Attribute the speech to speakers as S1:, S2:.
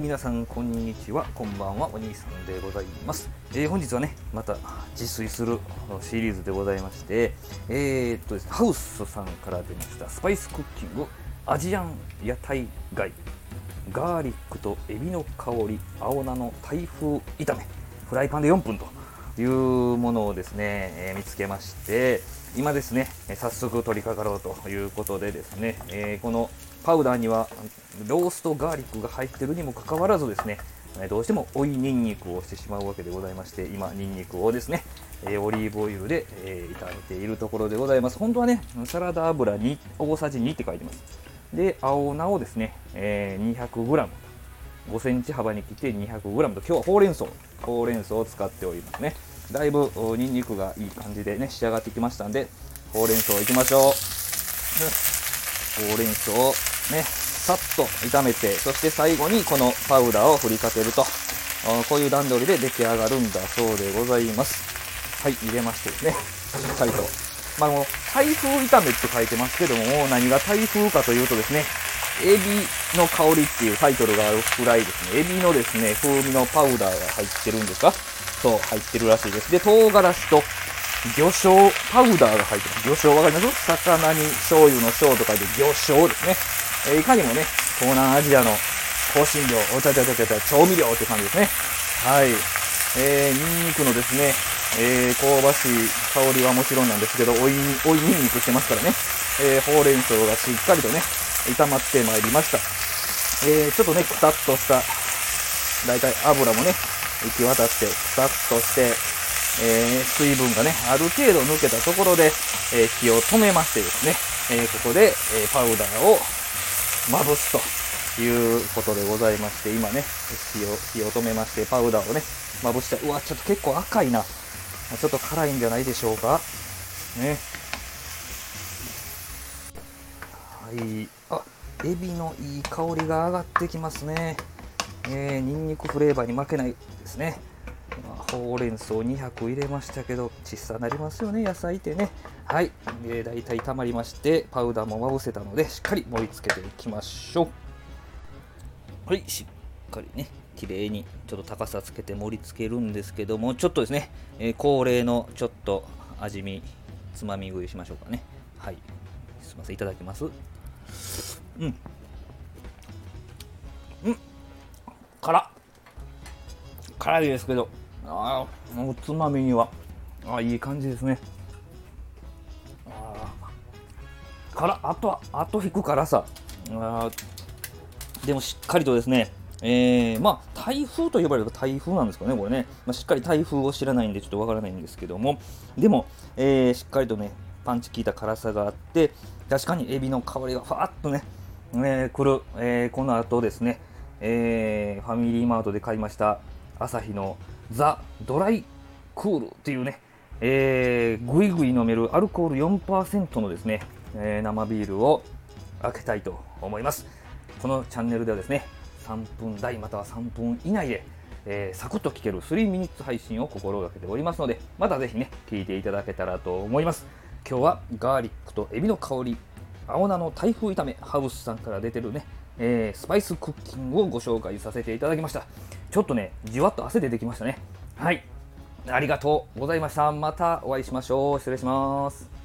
S1: 皆さんこんにちは。こんばんは。お兄さんでございます、えー、本日はねまた自炊するシリーズでございましてえー、っとねハウスさんから出ましたスパイスクッキングアジアン屋台街ガーリックとエビの香り青菜の台風炒め。フライパンで4分と。いうものをですね、えー、見つけまして今ですね早速取り掛かろうということでですね、えー、このパウダーにはローストガーリックが入ってるにもかかわらずですねどうしても追いニンニクをしてしまうわけでございまして今ニンニクをですねオリーブオイルで炒めているところでございます。本当はねサラダ油に大さじ2って書いてます。で青菜をですね 200g 5センチ幅に切って 200g と今日はほうれん草ほうれん草を使っておりますね。だいぶニンニクがいい感じでね仕上がってきましたんでほうれん草いきましょう。ほうれん草をねさっと炒めてそして最後にこのパウダーを振りかけると。こういう段取りで出来上がるんだそうでございます。はい入れましてですねしっかりと。まあ、もう台風炒めって書いてますけども何が台風かというとですねエビの香りっていうタイトルがあるくらいですねエビのですね風味のパウダーが入ってるんですか？そう入ってるらしいですで唐辛子と魚醤パウダーが入ってます。魚醤わかります？魚に醤油の醤と書いて魚醤ですね。えー、いかにもね、東南アジアの香辛料、おちゃちゃちゃちゃちゃ調味料って感じですね。はい。えー、ニンニクのですね、えー、香ばしい香りはもちろんなんですけど、おい、おいニンニクしてますからね。えー、ほうれん草がしっかりとね、炒まってまいりました。えー、ちょっとね、くたっとした、だいたい油もね、行き渡って、くたっとして、えー、水分がね、ある程度抜けたところで、えー、火を止めましてですね、えー、ここで、えパウダーをまぶすということでございまして、今ね、火を、火を止めまして、パウダーをね、まぶして、うわ、ちょっと結構赤いな。ちょっと辛いんじゃないでしょうか。ね。はい。あ、エビのいい香りが上がってきますね。えー、ニンニクフレーバーに負けないですね。ほうれん草200入れましたけど小さなりますよね野菜ってね。はい、えー、大体たまりましてパウダーもまぶせたのでしっかり盛り付けていきましょう。はい。しっかりね綺麗にちょっと高さつけて盛り付けるんですけどもちょっとですね、えー、恒例のちょっと味見つまみ食いしましょうかね。はい。すいません。いただきます。うん。うん。辛辛いですけど。あおつまみには。あいい感じですね。あからあとはあと引く辛さ。あでもしっかりとですね。えー、まあ台風と呼ばれる台風なんですかねこれね、まあ、しっかり台風を知らないんでちょっとわからないんですけども。でも、えー、しっかりとねパンチ効いた辛さがあって確かにエビの香りがふわっとね、えー、くる、えー、この後ですね、えー、ファミリーマートで買いました朝日のザ・ドライクールっていうね、えー、ぐいぐい飲めるアルコール4%のですね、えー、生ビールを開けたいと思います。このチャンネルではですね、3分台または3分以内で、えー、サクッと聞ける3ミニッツ配信を心がけておりますので、またぜひね、聞いていただけたらと思います。今日はガーリックとエビの香り、青菜の台風炒め、ハウスさんから出てるね、えー、スパイスクッキングをご紹介させていただきました。ちょっとね、じわっと汗出てきましたね。はい。ありがとうございました。またお会いしましょう。失礼します。